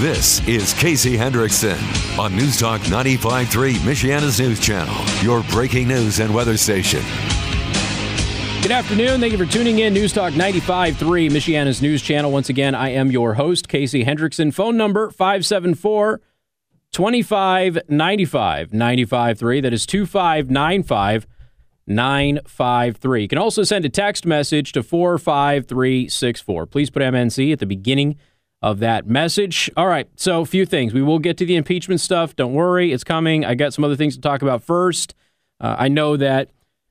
This is Casey Hendrickson on News Talk 95.3, Michiana's news channel, your breaking news and weather station. Good afternoon. Thank you for tuning in. News Talk 95.3, Michiana's news channel. Once again, I am your host, Casey Hendrickson. Phone number 574 2595 953. That is 2595 953. You can also send a text message to 45364. Please put MNC at the beginning of that message. All right, so a few things. We will get to the impeachment stuff. Don't worry, it's coming. I got some other things to talk about first. Uh, I know that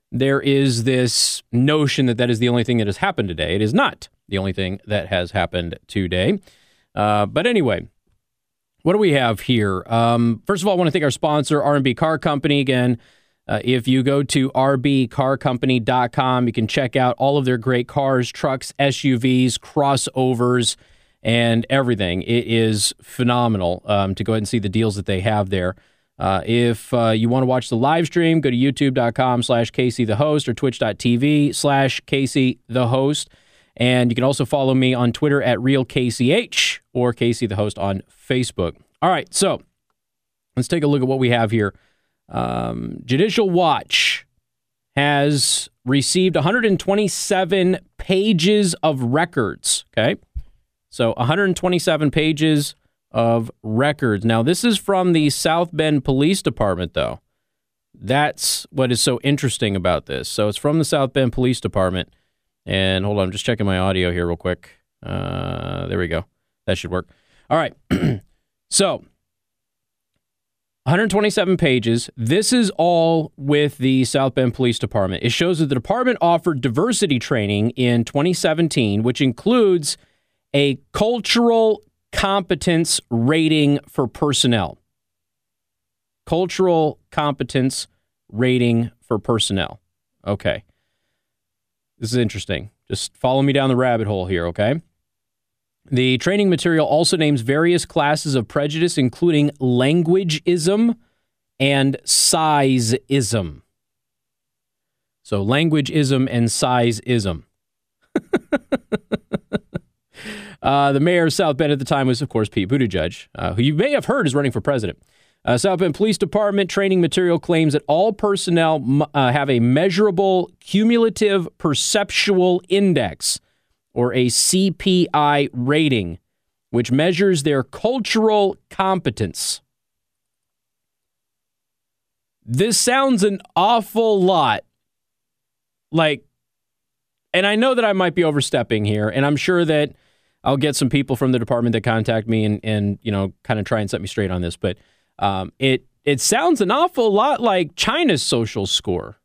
there is this notion that that is the only thing that has happened today. It is not the only thing that has happened today. Uh, but anyway, what do we have here? Um, first of all, I want to thank our sponsor, R&B Car Company. Again, uh, if you go to rbcarcompany.com, you can check out all of their great cars, trucks, SUVs, crossovers, and everything. It is phenomenal um, to go ahead and see the deals that they have there. Uh, if uh, you want to watch the live stream, go to youtube.com slash Casey the host or twitch.tv slash Casey the host. And you can also follow me on Twitter at RealKCH or Casey the host on Facebook. All right, so let's take a look at what we have here. Um, Judicial Watch has received 127 pages of records. Okay. So 127 pages of records. Now, this is from the South Bend Police Department, though. That's what is so interesting about this. So it's from the South Bend Police Department. And hold on, I'm just checking my audio here real quick. Uh, there we go. That should work. All right. so 127 pages. This is all with the South Bend Police Department. It shows that the department offered diversity training in 2017, which includes a cultural competence rating for personnel. Cultural competence rating for personnel. Okay. This is interesting. Just follow me down the rabbit hole here, okay? The training material also names various classes of prejudice, including languageism and sizeism. So, languageism and sizeism. uh, the mayor of South Bend at the time was, of course, Pete Buttigieg, uh, who you may have heard is running for president. Uh, South Bend Police Department training material claims that all personnel uh, have a measurable cumulative perceptual index or a CPI rating, which measures their cultural competence. This sounds an awful lot like, and I know that I might be overstepping here, and I'm sure that I'll get some people from the department that contact me and, and you know, kind of try and set me straight on this, but um, it it sounds an awful lot like China's social score.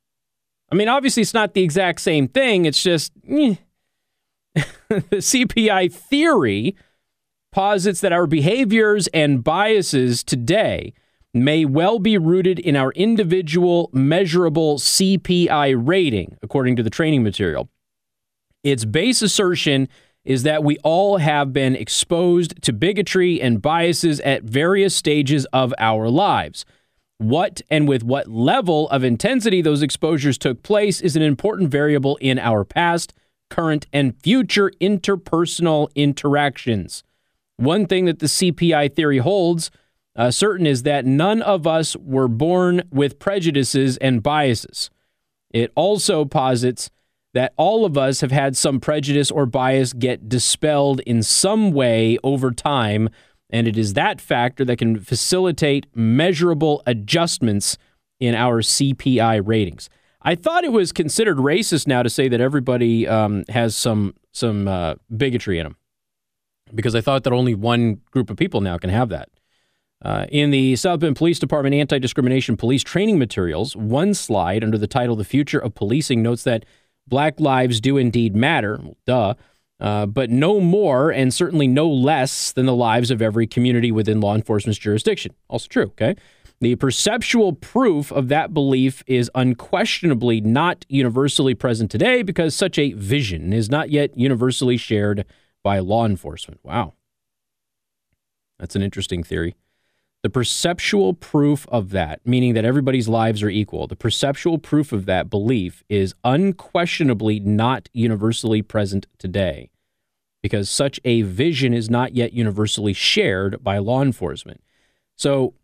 I mean, obviously, it's not the exact same thing. It's just. Eh the CPI theory posits that our behaviors and biases today may well be rooted in our individual measurable CPI rating, according to the training material. Its base assertion is that we all have been exposed to bigotry and biases at various stages of our lives. What and with what level of intensity those exposures took place is an important variable in our past current, and future interpersonal interactions. One thing that the CPI theory holds uh, certain is that none of us were born with prejudices and biases. It also posits that all of us have had some prejudice or bias get dispelled in some way over time, and it is that factor that can facilitate measurable adjustments in our CPI ratings. I thought it was considered racist now to say that everybody um, has some some uh, bigotry in them, because I thought that only one group of people now can have that. Uh, in the South Bend Police Department anti discrimination police training materials, one slide under the title The Future of Policing notes that black lives do indeed matter, duh, uh, but no more and certainly no less than the lives of every community within law enforcement's jurisdiction. Also true, okay? The perceptual proof of that belief is unquestionably not universally present today because such a vision is not yet universally shared by law enforcement. Wow. That's an interesting theory. The perceptual proof of that, meaning that everybody's lives are equal, the perceptual proof of that belief is unquestionably not universally present today. because such a vision is not yet universally shared by law enforcement. So,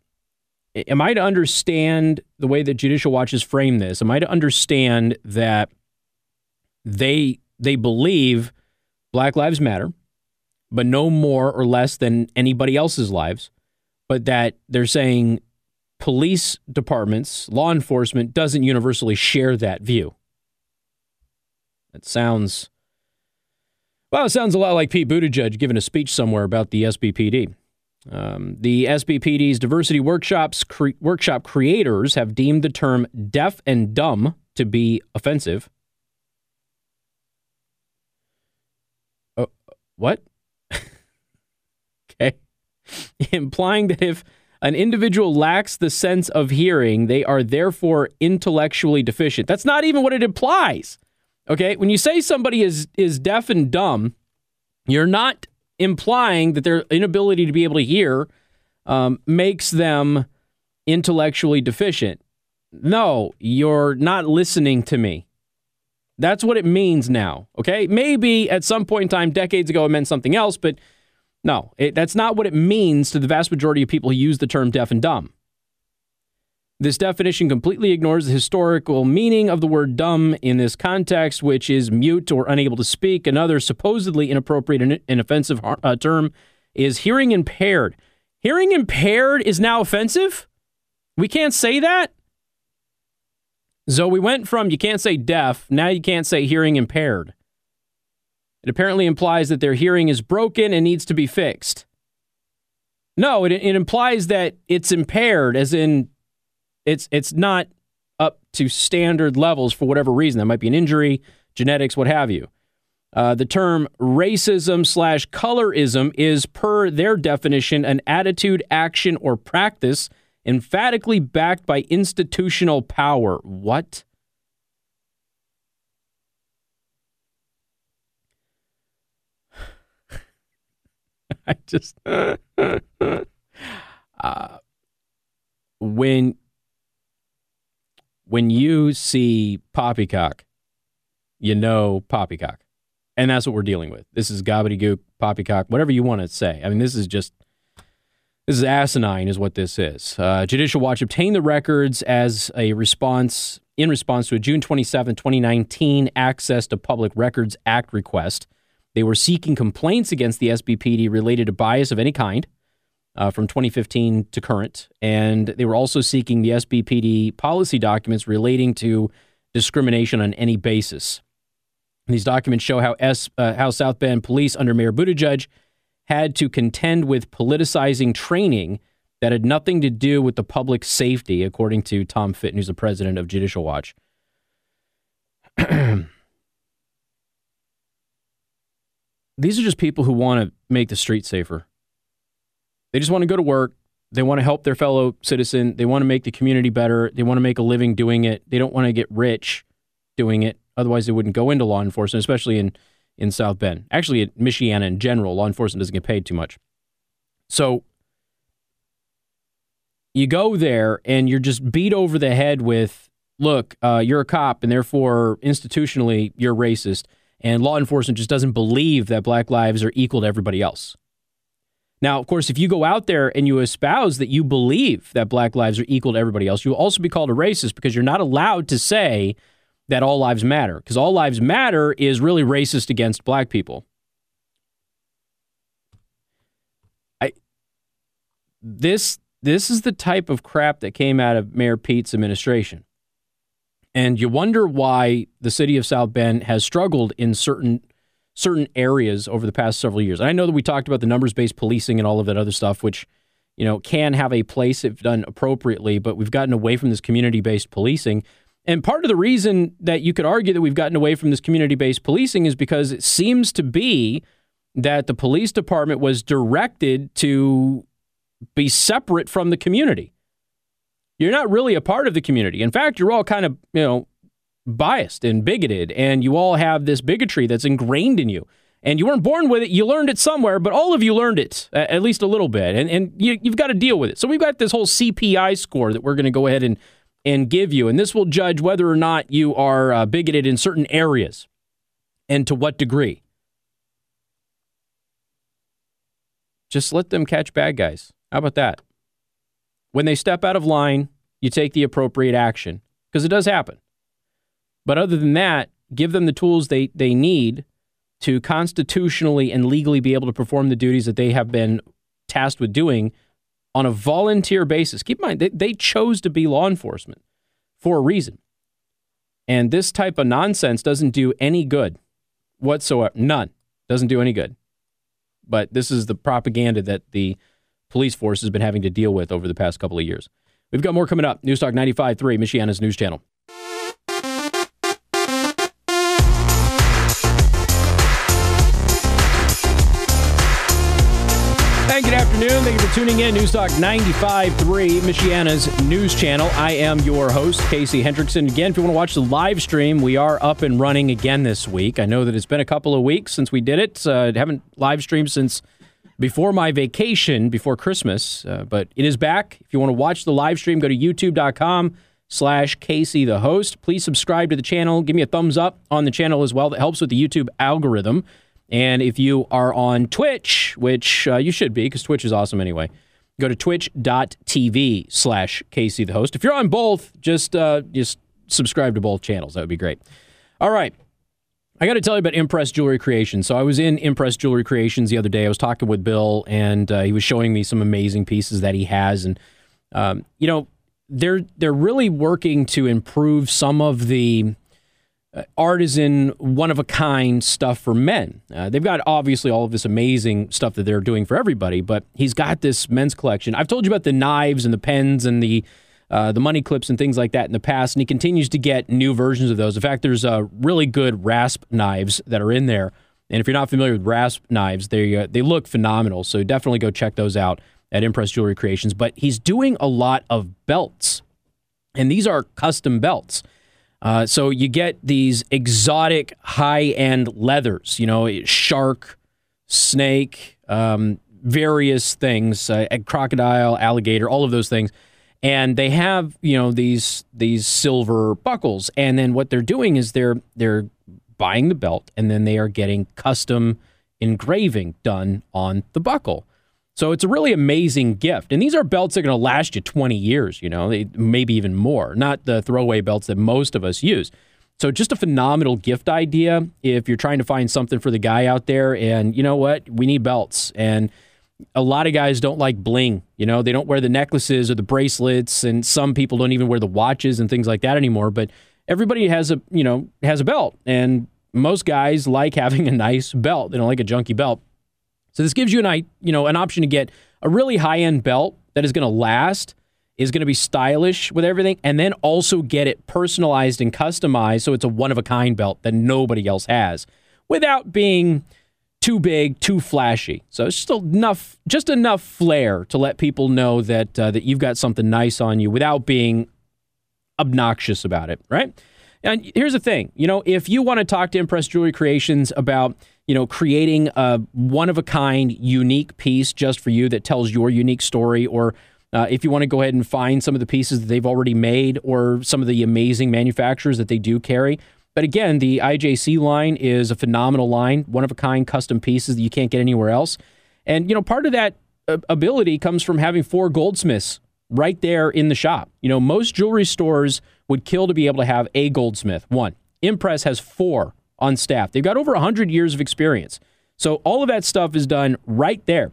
am I to understand the way that Judicial Watch has framed this? Am I to understand that they they believe Black Lives Matter, but no more or less than anybody else's lives, but that they're saying police departments, law enforcement doesn't universally share that view. That sounds well, it sounds a lot like Pete Buttigieg giving a speech somewhere about the SBPD. Um, the SBPD's diversity workshops cre- workshop creators have deemed the term deaf and dumb to be offensive. Uh, what? Implying that if an individual lacks the sense of hearing, they are therefore intellectually deficient. That's not even what it implies. Okay, when you say somebody is is deaf and dumb, you're not implying that their inability to be able to hear um, makes them intellectually deficient. No, you're not listening to me. That's what it means now. Okay, maybe at some point in time, decades ago, it meant something else, but no, it, that's not what it means to the vast majority of people who use the term deaf and dumb. This definition completely ignores the historical meaning of the word dumb in this context, which is mute or unable to speak. Another supposedly inappropriate and offensive uh, term is hearing impaired. Hearing impaired is now offensive? We can't say that? So we went from you can't say deaf, now you can't say hearing impaired. It apparently implies that their hearing is broken and needs to be fixed. No, it, it implies that it's impaired, as in it's it's not up to standard levels for whatever reason. That might be an injury, genetics, what have you. Uh, the term racism slash colorism is, per their definition, an attitude, action, or practice emphatically backed by institutional power. What? I just. uh, when when you see poppycock, you know poppycock. And that's what we're dealing with. This is gobbledygook, poppycock, whatever you want to say. I mean, this is just, this is asinine, is what this is. Uh, Judicial Watch obtained the records as a response, in response to a June 27, 2019 Access to Public Records Act request. They were seeking complaints against the SBPD related to bias of any kind uh, from 2015 to current. And they were also seeking the SBPD policy documents relating to discrimination on any basis. These documents show how, S, uh, how South Bend police under Mayor Buttigieg had to contend with politicizing training that had nothing to do with the public safety, according to Tom Fitton, who's the president of Judicial Watch. These are just people who want to make the street safer. They just want to go to work. They want to help their fellow citizen. They want to make the community better. They want to make a living doing it. They don't want to get rich doing it. Otherwise, they wouldn't go into law enforcement, especially in, in South Bend. Actually, in Michiana in general, law enforcement doesn't get paid too much. So you go there and you're just beat over the head with, look, uh, you're a cop and therefore institutionally you're racist. And law enforcement just doesn't believe that black lives are equal to everybody else. Now, of course, if you go out there and you espouse that you believe that black lives are equal to everybody else, you will also be called a racist because you're not allowed to say that all lives matter because all lives matter is really racist against black people. I this this is the type of crap that came out of Mayor Pete's administration. And you wonder why the city of South Bend has struggled in certain certain areas over the past several years. And I know that we talked about the numbers based policing and all of that other stuff, which you know can have a place if done appropriately, but we've gotten away from this community based policing. And part of the reason that you could argue that we've gotten away from this community based policing is because it seems to be that the police department was directed to be separate from the community. You're not really a part of the community. In fact, you're all kind of, you know, biased and bigoted, and you all have this bigotry that's ingrained in you. And you weren't born with it, you learned it somewhere, but all of you learned it, at least a little bit. And, and you, you've got to deal with it. So we've got this whole CPI score that we're going to go ahead and, and give you. And this will judge whether or not you are uh, bigoted in certain areas and to what degree. Just let them catch bad guys. How about that? When they step out of line, you take the appropriate action because it does happen. But other than that, give them the tools they, they need to constitutionally and legally be able to perform the duties that they have been tasked with doing on a volunteer basis. Keep in mind, they, they chose to be law enforcement for a reason. And this type of nonsense doesn't do any good whatsoever. None. Doesn't do any good. But this is the propaganda that the police force has been having to deal with over the past couple of years. We've got more coming up. News Talk 95.3, Michiana's news channel. And good afternoon. Thank you for tuning in. News Talk 95.3, Michiana's news channel. I am your host, Casey Hendrickson. Again, if you want to watch the live stream, we are up and running again this week. I know that it's been a couple of weeks since we did it. Uh, haven't live streamed since before my vacation, before Christmas, uh, but it is back. If you want to watch the live stream, go to youtube.com slash Casey the host. Please subscribe to the channel. Give me a thumbs up on the channel as well. That helps with the YouTube algorithm. And if you are on Twitch, which uh, you should be because Twitch is awesome anyway, go to twitch.tv slash Casey the host. If you're on both, just uh, just subscribe to both channels. That would be great. All right. I got to tell you about Impress Jewelry Creations. So I was in Impress Jewelry Creations the other day. I was talking with Bill, and uh, he was showing me some amazing pieces that he has. And um, you know, they're they're really working to improve some of the uh, artisan, one of a kind stuff for men. Uh, they've got obviously all of this amazing stuff that they're doing for everybody, but he's got this men's collection. I've told you about the knives and the pens and the uh, the money clips and things like that in the past, and he continues to get new versions of those. In fact, there's uh, really good rasp knives that are in there, and if you're not familiar with rasp knives, they uh, they look phenomenal. So definitely go check those out at Impress Jewelry Creations. But he's doing a lot of belts, and these are custom belts. Uh, so you get these exotic high end leathers, you know, shark, snake, um, various things, uh, crocodile, alligator, all of those things. And they have, you know, these these silver buckles. And then what they're doing is they're they're buying the belt and then they are getting custom engraving done on the buckle. So it's a really amazing gift. And these are belts that are going to last you 20 years, you know, maybe even more, not the throwaway belts that most of us use. So just a phenomenal gift idea if you're trying to find something for the guy out there. And you know what? We need belts. And a lot of guys don't like bling. You know, they don't wear the necklaces or the bracelets, and some people don't even wear the watches and things like that anymore. But everybody has a, you know, has a belt. And most guys like having a nice belt. They don't like a junky belt. So this gives you an you know an option to get a really high end belt that is going to last, is going to be stylish with everything, and then also get it personalized and customized so it's a one of a kind belt that nobody else has, without being too big, too flashy. So it's just enough, just enough flair to let people know that uh, that you've got something nice on you without being obnoxious about it, right? And here's the thing, you know, if you want to talk to Impress Jewelry Creations about you know, creating a one of a kind, unique piece just for you that tells your unique story, or uh, if you want to go ahead and find some of the pieces that they've already made, or some of the amazing manufacturers that they do carry. But again, the IJC line is a phenomenal line, one of a kind custom pieces that you can't get anywhere else. And, you know, part of that uh, ability comes from having four goldsmiths right there in the shop. You know, most jewelry stores would kill to be able to have a goldsmith. One, Impress has four on staff. They've got over 100 years of experience. So all of that stuff is done right there.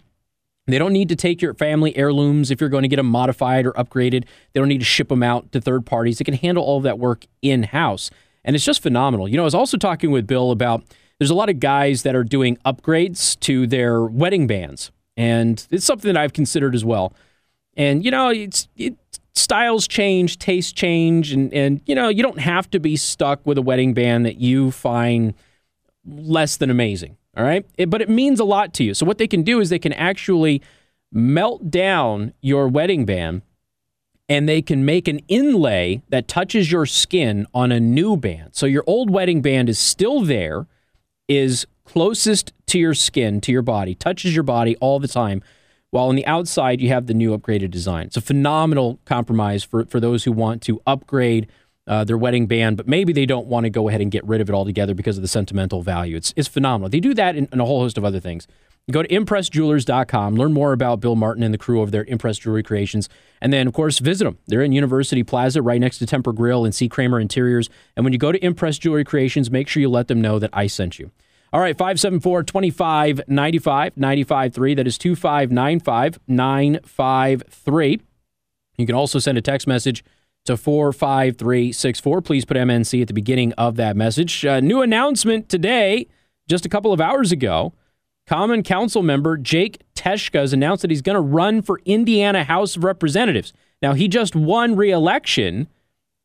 They don't need to take your family heirlooms if you're going to get them modified or upgraded. They don't need to ship them out to third parties. They can handle all of that work in house. And it's just phenomenal. You know, I was also talking with Bill about there's a lot of guys that are doing upgrades to their wedding bands. And it's something that I've considered as well. And, you know, it's, it, styles change, tastes change, and and you know you don't have to be stuck with a wedding band that you find less than amazing. All right, it, but it means a lot to you. So what they can do is they can actually melt down your wedding band and they can make an inlay that touches your skin on a new band. So your old wedding band is still there, is closest to your skin, to your body, touches your body all the time, while on the outside, you have the new upgraded design. It's a phenomenal compromise for, for those who want to upgrade uh, their wedding band, but maybe they don't want to go ahead and get rid of it altogether because of the sentimental value. It's, it's phenomenal. They do that in a whole host of other things. Go to ImpressJewelers.com, learn more about Bill Martin and the crew of their Impress Jewelry Creations, and then, of course, visit them. They're in University Plaza right next to Temper Grill and C. Kramer Interiors. And when you go to Impress Jewelry Creations, make sure you let them know that I sent you. All right, 574 2595 953. That is 2595 953. You can also send a text message to 45364. Please put MNC at the beginning of that message. Uh, new announcement today, just a couple of hours ago. Common Council member Jake Teshka has announced that he's going to run for Indiana House of Representatives. Now, he just won re-election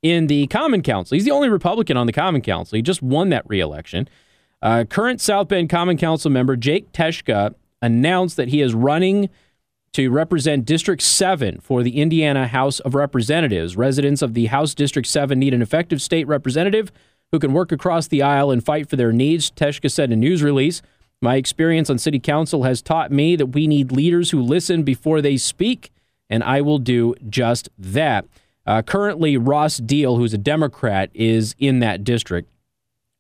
in the Common Council. He's the only Republican on the Common Council. He just won that re-election. Uh, current South Bend Common Council member Jake Teshka announced that he is running to represent District 7 for the Indiana House of Representatives. Residents of the House District 7 need an effective state representative who can work across the aisle and fight for their needs, Teshka said in a news release. My experience on city council has taught me that we need leaders who listen before they speak, and I will do just that. Uh, currently, Ross Deal, who's a Democrat, is in that district.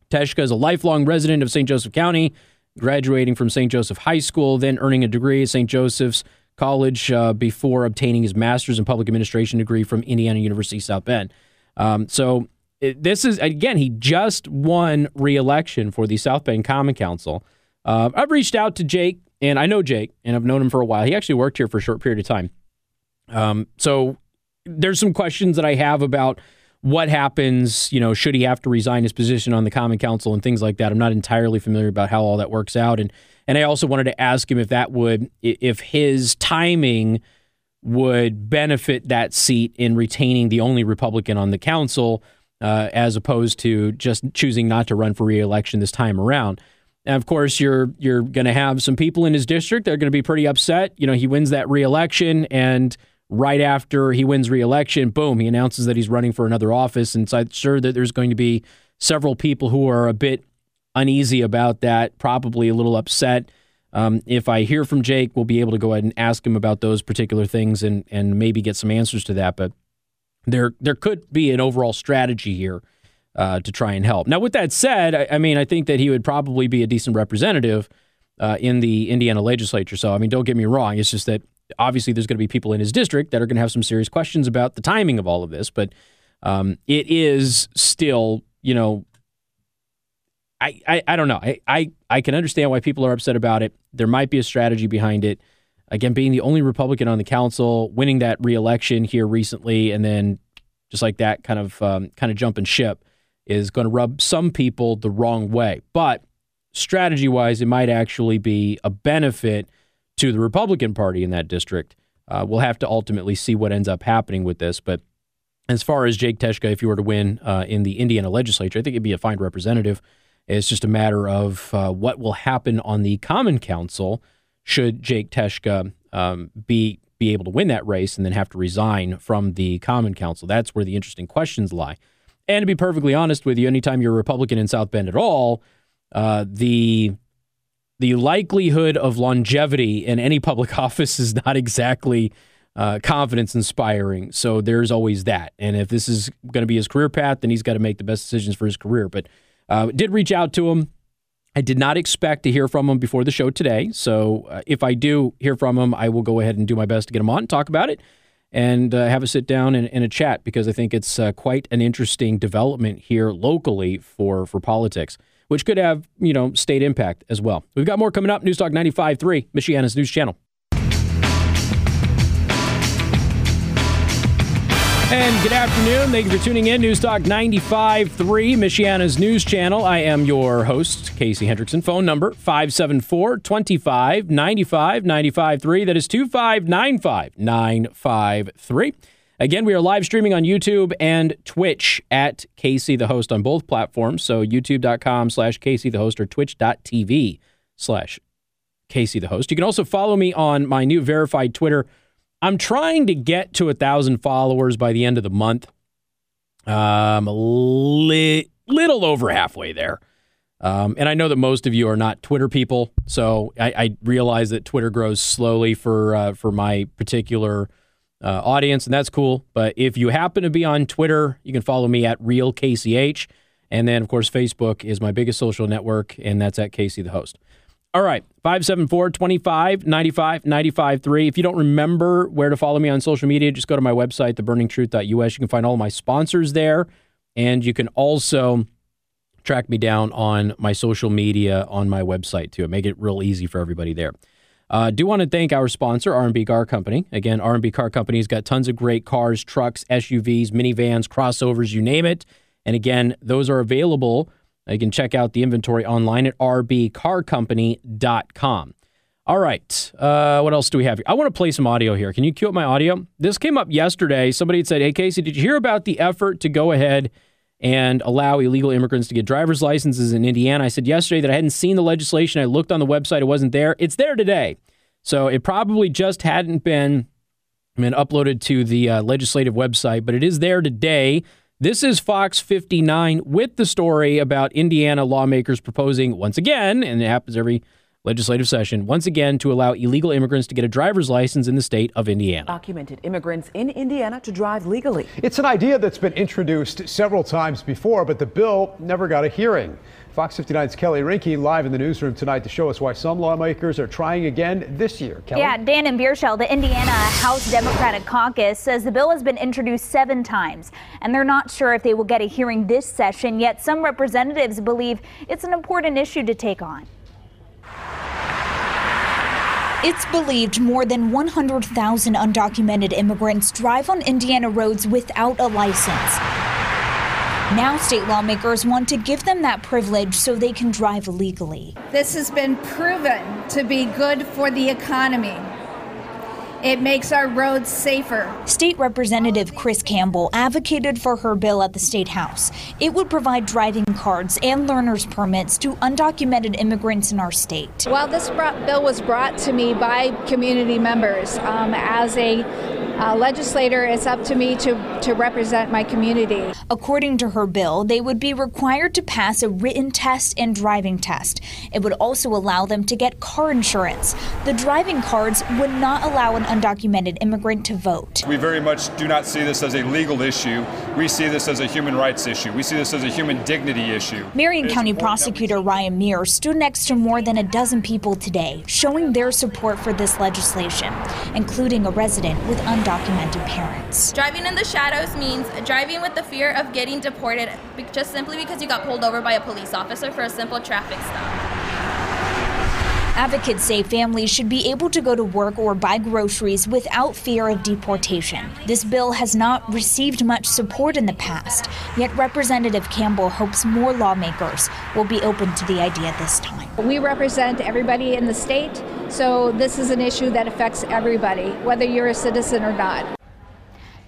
Teshka is a lifelong resident of St. Joseph County, graduating from St. Joseph High School, then earning a degree at St. Joseph's College uh, before obtaining his master's in public administration degree from Indiana University South Bend. Um, so it, this is again, he just won re-election for the South Bend Common Council. Uh, I've reached out to Jake, and I know Jake, and I've known him for a while. He actually worked here for a short period of time. Um, so there's some questions that I have about what happens, you know, should he have to resign his position on the Common Council and things like that. I'm not entirely familiar about how all that works out, and and I also wanted to ask him if that would, if his timing would benefit that seat in retaining the only Republican on the council, uh, as opposed to just choosing not to run for reelection this time around. And of course, you're you're going to have some people in his district that are going to be pretty upset. You know, he wins that reelection, and right after he wins reelection, boom, he announces that he's running for another office. And so I'm sure that there's going to be several people who are a bit uneasy about that, probably a little upset. Um, if I hear from Jake, we'll be able to go ahead and ask him about those particular things and and maybe get some answers to that. But there there could be an overall strategy here uh, to try and help. Now, with that said, I, I, mean I think that he would probably be a decent representative uh, in the Indiana legislature. So I mean, don't get me wrong. It's just that obviously there's going to be people in his district that are going to have some serious questions about the timing of all of this. But um, it is still you know I, I, I don't know. I, I, I can understand why people are upset about it. There might be a strategy behind it. Again, being the only Republican on the council, winning that reelection here recently, and then just like that, kind of um, kind of jumping ship is going to rub some people the wrong way. But strategy wise, it might actually be a benefit to the Republican Party in that district. Uh, we'll have to ultimately see what ends up happening with this. But as far as Jake Teshka, if you were to win uh, in the Indiana legislature, I think it'd be a fine representative. It's just a matter of uh, what will happen on the Common Council should Jake Teshka um, be be able to win that race and then have to resign from the Common Council. That's where the interesting questions lie. And to be perfectly honest with you, anytime you're a Republican in South Bend at all, uh, the the likelihood of longevity in any public office is not exactly uh, confidence inspiring. So there's always that. And if this is going to be his career path, then he's got to make the best decisions for his career. But uh, did reach out to him. I did not expect to hear from him before the show today. So uh, if I do hear from him, I will go ahead and do my best to get him on and talk about it and uh, have a sit down and, and, a chat because I think it's uh, quite an interesting development here locally for, for politics, which could have, you know, state impact as well. We've got more coming up. News Talk 95.3, Michiana's news channel. And good afternoon. Thank you for tuning in. News Talk 95.3, Michiana's news channel. I am your host, Casey Hendrickson. Phone number 574 25 95 953. That is 2595 953. Again, we are live streaming on YouTube and Twitch at Casey the Host on both platforms. So youtube.com slash Casey the Host or twitch.tv slash Casey the Host. You can also follow me on my new verified Twitter I'm trying to get to a thousand followers by the end of the month. Um, I'm a li- little over halfway there. Um, and I know that most of you are not Twitter people, so I, I realize that Twitter grows slowly for uh, for my particular uh, audience, and that's cool. But if you happen to be on Twitter, you can follow me at RealKCH. And then of course Facebook is my biggest social network, and that's at Casey the Host. All right, 574 25 95 95 3. If you don't remember where to follow me on social media, just go to my website, theburningtruth.us. You can find all my sponsors there, and you can also track me down on my social media on my website too. Make it real easy for everybody there. Uh, do want to thank our sponsor, R&B Car Company. Again, R&B Car Company's got tons of great cars, trucks, SUVs, minivans, crossovers, you name it. And again, those are available you can check out the inventory online at rbcarcompany.com. All right. Uh, what else do we have here? I want to play some audio here. Can you cue up my audio? This came up yesterday. Somebody had said, Hey, Casey, did you hear about the effort to go ahead and allow illegal immigrants to get driver's licenses in Indiana? I said yesterday that I hadn't seen the legislation. I looked on the website, it wasn't there. It's there today. So it probably just hadn't been, been uploaded to the uh, legislative website, but it is there today. This is Fox 59 with the story about Indiana lawmakers proposing once again, and it happens every legislative session, once again to allow illegal immigrants to get a driver's license in the state of Indiana. Documented immigrants in Indiana to drive legally. It's an idea that's been introduced several times before, but the bill never got a hearing. Fox 59's Kelly Rinke live in the newsroom tonight to show us why some lawmakers are trying again this year. Kelly? Yeah, Dan and Bierschel, the Indiana House Democratic Caucus says the bill has been introduced seven times, and they're not sure if they will get a hearing this session, yet some representatives believe it's an important issue to take on. It's believed more than 100,000 undocumented immigrants drive on Indiana roads without a license. Now, state lawmakers want to give them that privilege so they can drive legally. This has been proven to be good for the economy. It makes our roads safer. State Representative Chris Campbell advocated for her bill at the State House. It would provide driving cards and learner's permits to undocumented immigrants in our state. Well, this bill was brought to me by community members um, as a uh, legislator, it's up to me to, to represent my community. According to her bill, they would be required to pass a written test and driving test. It would also allow them to get car insurance. The driving cards would not allow an undocumented immigrant to vote. We very much do not see this as a legal issue. We see this as a human rights issue. We see this as a human dignity issue. Marion County Prosecutor Ryan Mears stood next to more than a dozen people today, showing their support for this legislation, including a resident with undocumented undocumented parents. Driving in the shadows means driving with the fear of getting deported just simply because you got pulled over by a police officer for a simple traffic stop. Advocates say families should be able to go to work or buy groceries without fear of deportation. This bill has not received much support in the past, yet Representative Campbell hopes more lawmakers will be open to the idea this time. We represent everybody in the state, so this is an issue that affects everybody, whether you're a citizen or not.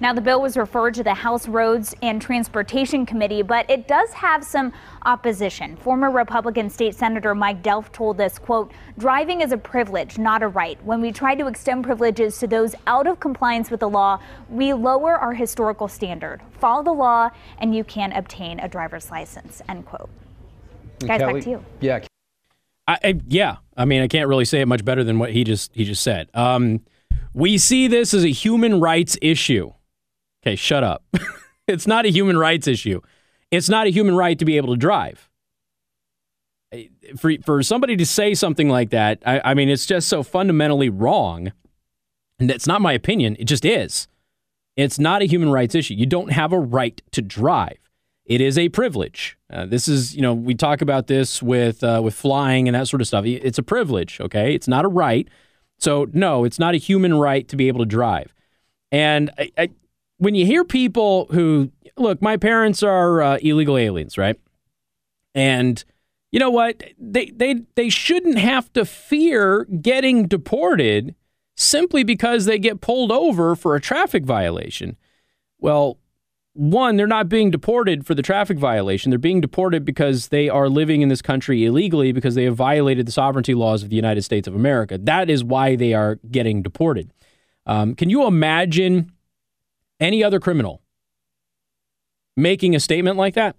Now, the bill was referred to the House Roads and Transportation Committee, but it does have some opposition. Former Republican State Senator Mike Delph told us, quote, driving is a privilege, not a right. When we try to extend privileges to those out of compliance with the law, we lower our historical standard. Follow the law and you can obtain a driver's license, end quote. Guys, Kelly, back to you. Yeah. I, I, yeah. I mean, I can't really say it much better than what he just he just said. Um, we see this as a human rights issue. Okay, shut up. it's not a human rights issue. It's not a human right to be able to drive. For, for somebody to say something like that, I, I mean, it's just so fundamentally wrong. And it's not my opinion, it just is. It's not a human rights issue. You don't have a right to drive. It is a privilege. Uh, this is, you know, we talk about this with uh, with flying and that sort of stuff. It's a privilege, okay? It's not a right. So no, it's not a human right to be able to drive. And I, I, when you hear people who look, my parents are uh, illegal aliens, right? And you know what? They they they shouldn't have to fear getting deported simply because they get pulled over for a traffic violation. Well, one, they're not being deported for the traffic violation. They're being deported because they are living in this country illegally because they have violated the sovereignty laws of the United States of America. That is why they are getting deported. Um, can you imagine any other criminal making a statement like that?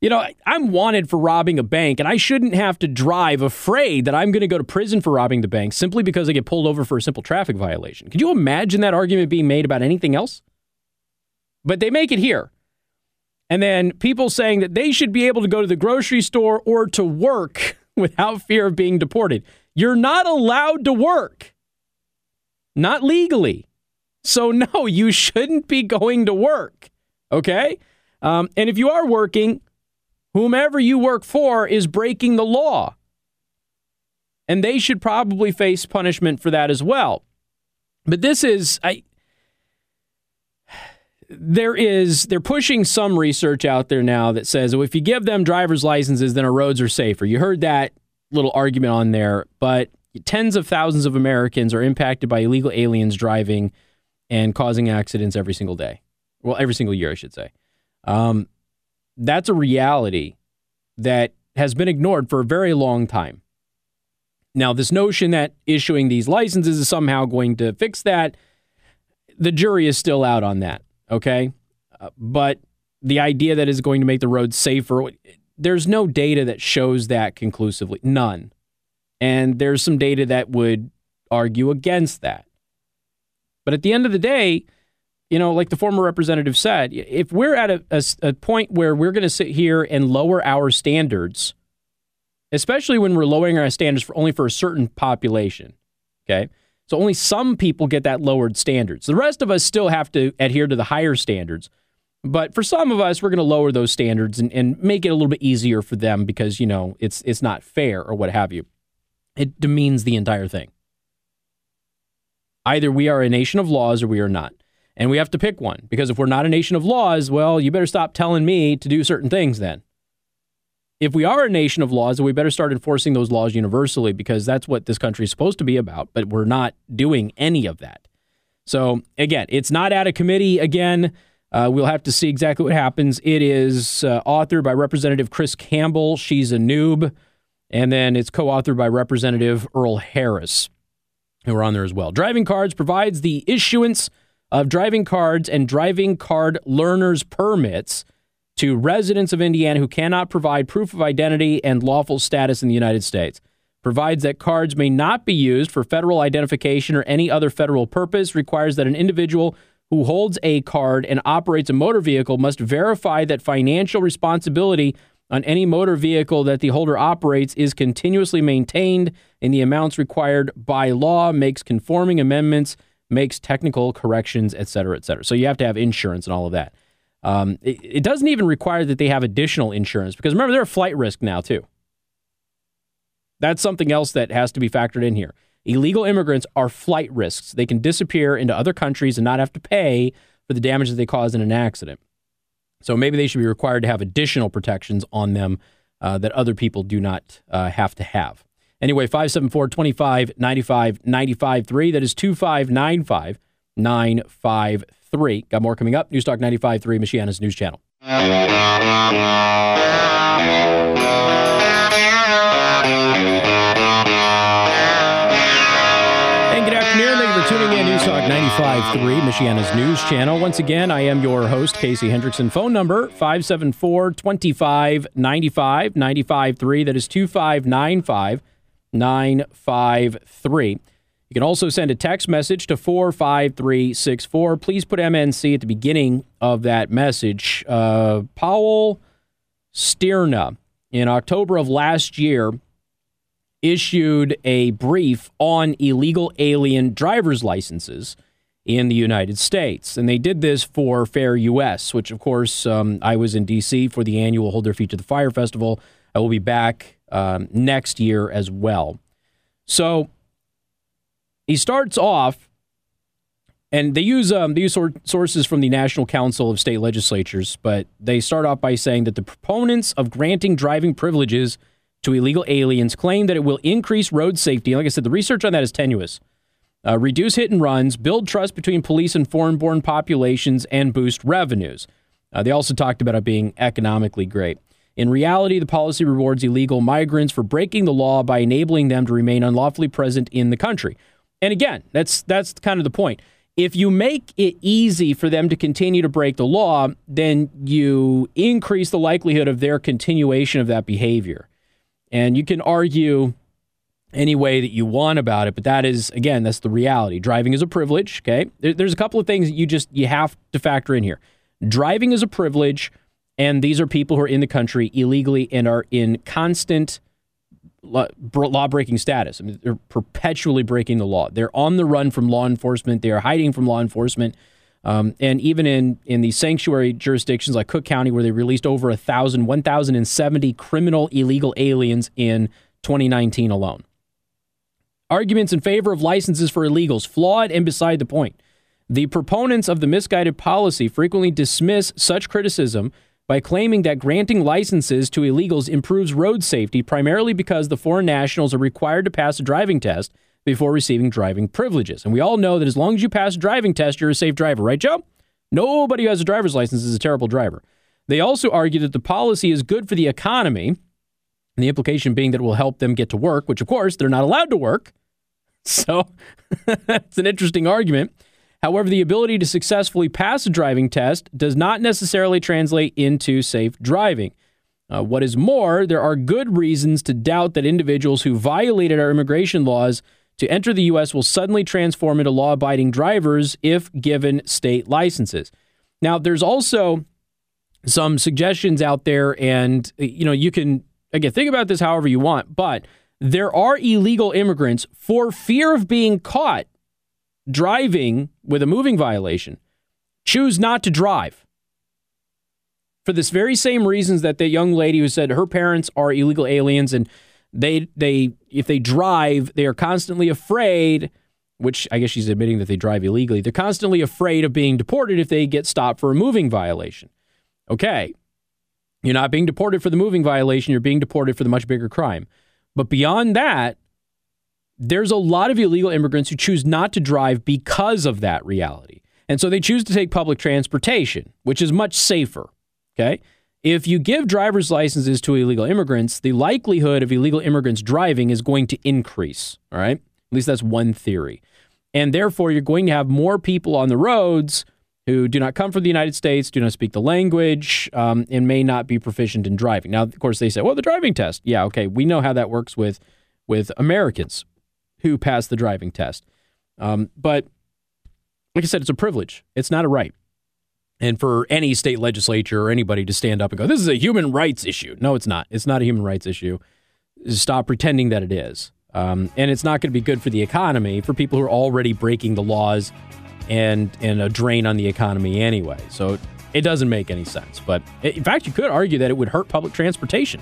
You know, I'm wanted for robbing a bank, and I shouldn't have to drive afraid that I'm going to go to prison for robbing the bank simply because I get pulled over for a simple traffic violation. Could you imagine that argument being made about anything else? But they make it here. And then people saying that they should be able to go to the grocery store or to work without fear of being deported. You're not allowed to work, not legally. So, no, you shouldn't be going to work. Okay? Um, and if you are working, whomever you work for is breaking the law. And they should probably face punishment for that as well. But this is, I, there is they're pushing some research out there now that says if you give them driver's licenses then our roads are safer you heard that little argument on there but tens of thousands of americans are impacted by illegal aliens driving and causing accidents every single day well every single year i should say um, that's a reality that has been ignored for a very long time now this notion that issuing these licenses is somehow going to fix that the jury is still out on that okay? Uh, but the idea that is going to make the roads safer, there's no data that shows that conclusively. None. And there's some data that would argue against that. But at the end of the day, you know, like the former representative said, if we're at a, a, a point where we're going to sit here and lower our standards, especially when we're lowering our standards for only for a certain population, okay? So only some people get that lowered standards. The rest of us still have to adhere to the higher standards. But for some of us, we're going to lower those standards and, and make it a little bit easier for them because, you know, it's it's not fair or what have you. It demeans the entire thing. Either we are a nation of laws or we are not. And we have to pick one because if we're not a nation of laws, well, you better stop telling me to do certain things then if we are a nation of laws, then we better start enforcing those laws universally because that's what this country is supposed to be about. But we're not doing any of that. So again, it's not out of committee. Again, uh, we'll have to see exactly what happens. It is uh, authored by Representative Chris Campbell. She's a noob. And then it's co authored by Representative Earl Harris, who are on there as well. Driving Cards provides the issuance of driving cards and driving card learners permits to residents of Indiana who cannot provide proof of identity and lawful status in the United States. Provides that cards may not be used for federal identification or any other federal purpose. Requires that an individual who holds a card and operates a motor vehicle must verify that financial responsibility on any motor vehicle that the holder operates is continuously maintained in the amounts required by law, makes conforming amendments, makes technical corrections, et cetera, et cetera. So you have to have insurance and all of that. Um, it, it doesn't even require that they have additional insurance because remember, they're a flight risk now, too. That's something else that has to be factored in here. Illegal immigrants are flight risks. They can disappear into other countries and not have to pay for the damage that they cause in an accident. So maybe they should be required to have additional protections on them uh, that other people do not uh, have to have. Anyway, 574 25 95 95 3. That is 2595 95 3. Got more coming up. Newstalk 95.3, Michiana's news channel. 1053, Michiana's news channel. Once again, I am your host, Casey Hendrickson. Phone number 574 2595 953. That is 2595 953. You can also send a text message to 45364. Please put MNC at the beginning of that message. Uh, Powell Stierna, in October of last year, issued a brief on illegal alien driver's licenses in the United States. And they did this for Fair US, which, of course, um, I was in D.C. for the annual Hold Their Feet to the Fire Festival. I will be back um, next year as well. So he starts off, and they use um, they use sources from the National Council of State Legislatures, but they start off by saying that the proponents of granting driving privileges to illegal aliens claim that it will increase road safety. And like I said, the research on that is tenuous. Uh, reduce hit and runs, build trust between police and foreign born populations, and boost revenues. Uh, they also talked about it being economically great. In reality, the policy rewards illegal migrants for breaking the law by enabling them to remain unlawfully present in the country. And again, that's that's kind of the point. If you make it easy for them to continue to break the law, then you increase the likelihood of their continuation of that behavior. And you can argue any way that you want about it, but that is again, that's the reality. Driving is a privilege, okay? There's a couple of things that you just you have to factor in here. Driving is a privilege, and these are people who are in the country illegally and are in constant law breaking status. I mean, they're perpetually breaking the law. They're on the run from law enforcement. They are hiding from law enforcement. Um, and even in, in the sanctuary jurisdictions like Cook County, where they released over a thousand, 1,070 criminal illegal aliens in 2019 alone. Arguments in favor of licenses for illegals, flawed and beside the point. The proponents of the misguided policy frequently dismiss such criticism by claiming that granting licenses to illegals improves road safety primarily because the foreign nationals are required to pass a driving test before receiving driving privileges. And we all know that as long as you pass a driving test, you're a safe driver, right, Joe? Nobody who has a driver's license is a terrible driver. They also argue that the policy is good for the economy, the implication being that it will help them get to work, which, of course, they're not allowed to work. So it's an interesting argument. However, the ability to successfully pass a driving test does not necessarily translate into safe driving. Uh, what is more, there are good reasons to doubt that individuals who violated our immigration laws to enter the U.S. will suddenly transform into law abiding drivers if given state licenses. Now, there's also some suggestions out there, and you know, you can again think about this however you want, but there are illegal immigrants for fear of being caught driving with a moving violation. Choose not to drive. For this very same reasons that the young lady who said her parents are illegal aliens and they they if they drive they are constantly afraid which I guess she's admitting that they drive illegally they're constantly afraid of being deported if they get stopped for a moving violation. Okay. You're not being deported for the moving violation you're being deported for the much bigger crime but beyond that there's a lot of illegal immigrants who choose not to drive because of that reality. And so they choose to take public transportation, which is much safer. Okay. If you give driver's licenses to illegal immigrants, the likelihood of illegal immigrants driving is going to increase. All right. At least that's one theory. And therefore, you're going to have more people on the roads who do not come from the United States, do not speak the language, um, and may not be proficient in driving. Now, of course, they say, well, the driving test. Yeah, okay. We know how that works with, with Americans who pass the driving test. Um, but like I said, it's a privilege. It's not a right. And for any state legislature or anybody to stand up and go, this is a human rights issue. No, it's not. It's not a human rights issue. Stop pretending that it is. Um, and it's not going to be good for the economy for people who are already breaking the laws and and a drain on the economy anyway. So it doesn't make any sense. But in fact, you could argue that it would hurt public transportation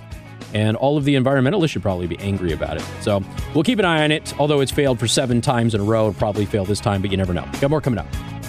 and all of the environmentalists should probably be angry about it. So we'll keep an eye on it. Although it's failed for seven times in a row, it'll probably fail this time, but you never know. Got more coming up.